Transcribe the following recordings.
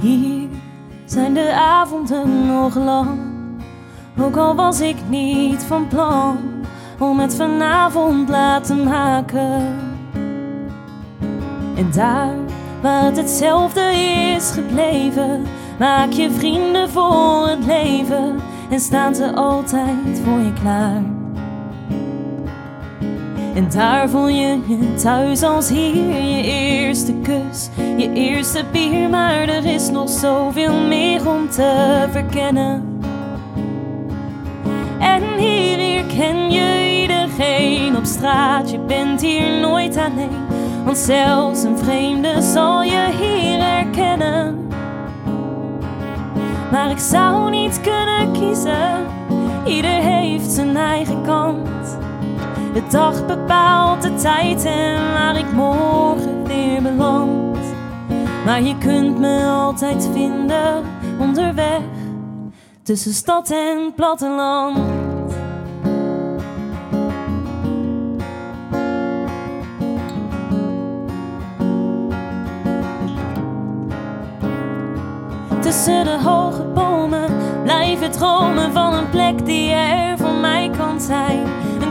Hier zijn de avonden nog lang, ook al was ik niet van plan om het vanavond laten maken. En daar waar het hetzelfde is gebleven, maak je vrienden voor het leven en staan ze altijd voor je klaar. En daar voel je je thuis als hier, je eerste kus, je eerste bier, maar er is nog zoveel meer om te verkennen. En hier, hier ken je iedereen op straat, je bent hier nooit alleen, want zelfs een vreemde zal je hier herkennen. Maar ik zou niet kunnen kiezen, ieder heeft zijn eigen kant. De dag bepaalt de tijd en waar ik morgen weer beland. Maar je kunt me altijd vinden onderweg tussen stad en platteland. Tussen de hoge bomen blijven dromen van een plek die er voor mij kan zijn.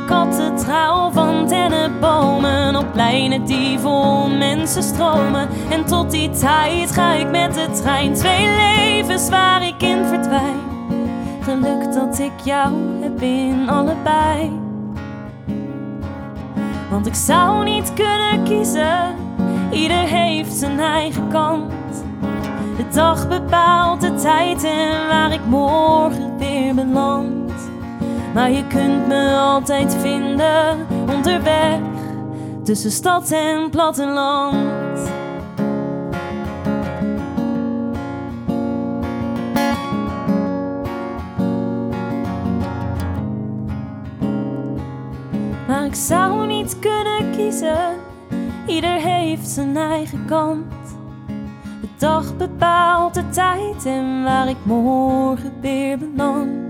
Kathedraal van dennenbomen op pleinen die vol mensen stromen. En tot die tijd ga ik met de trein twee levens waar ik in verdwijn. Geluk dat ik jou heb in allebei. Want ik zou niet kunnen kiezen, ieder heeft zijn eigen kant. De dag bepaalt de tijd en waar ik morgen weer beland. Maar je kunt me altijd vinden onderweg tussen stad en platteland. Maar ik zou niet kunnen kiezen, ieder heeft zijn eigen kant. De dag bepaalt de tijd en waar ik morgen weer beland.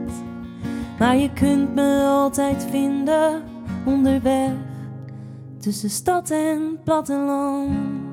Maar je kunt me altijd vinden onderweg tussen stad en platteland.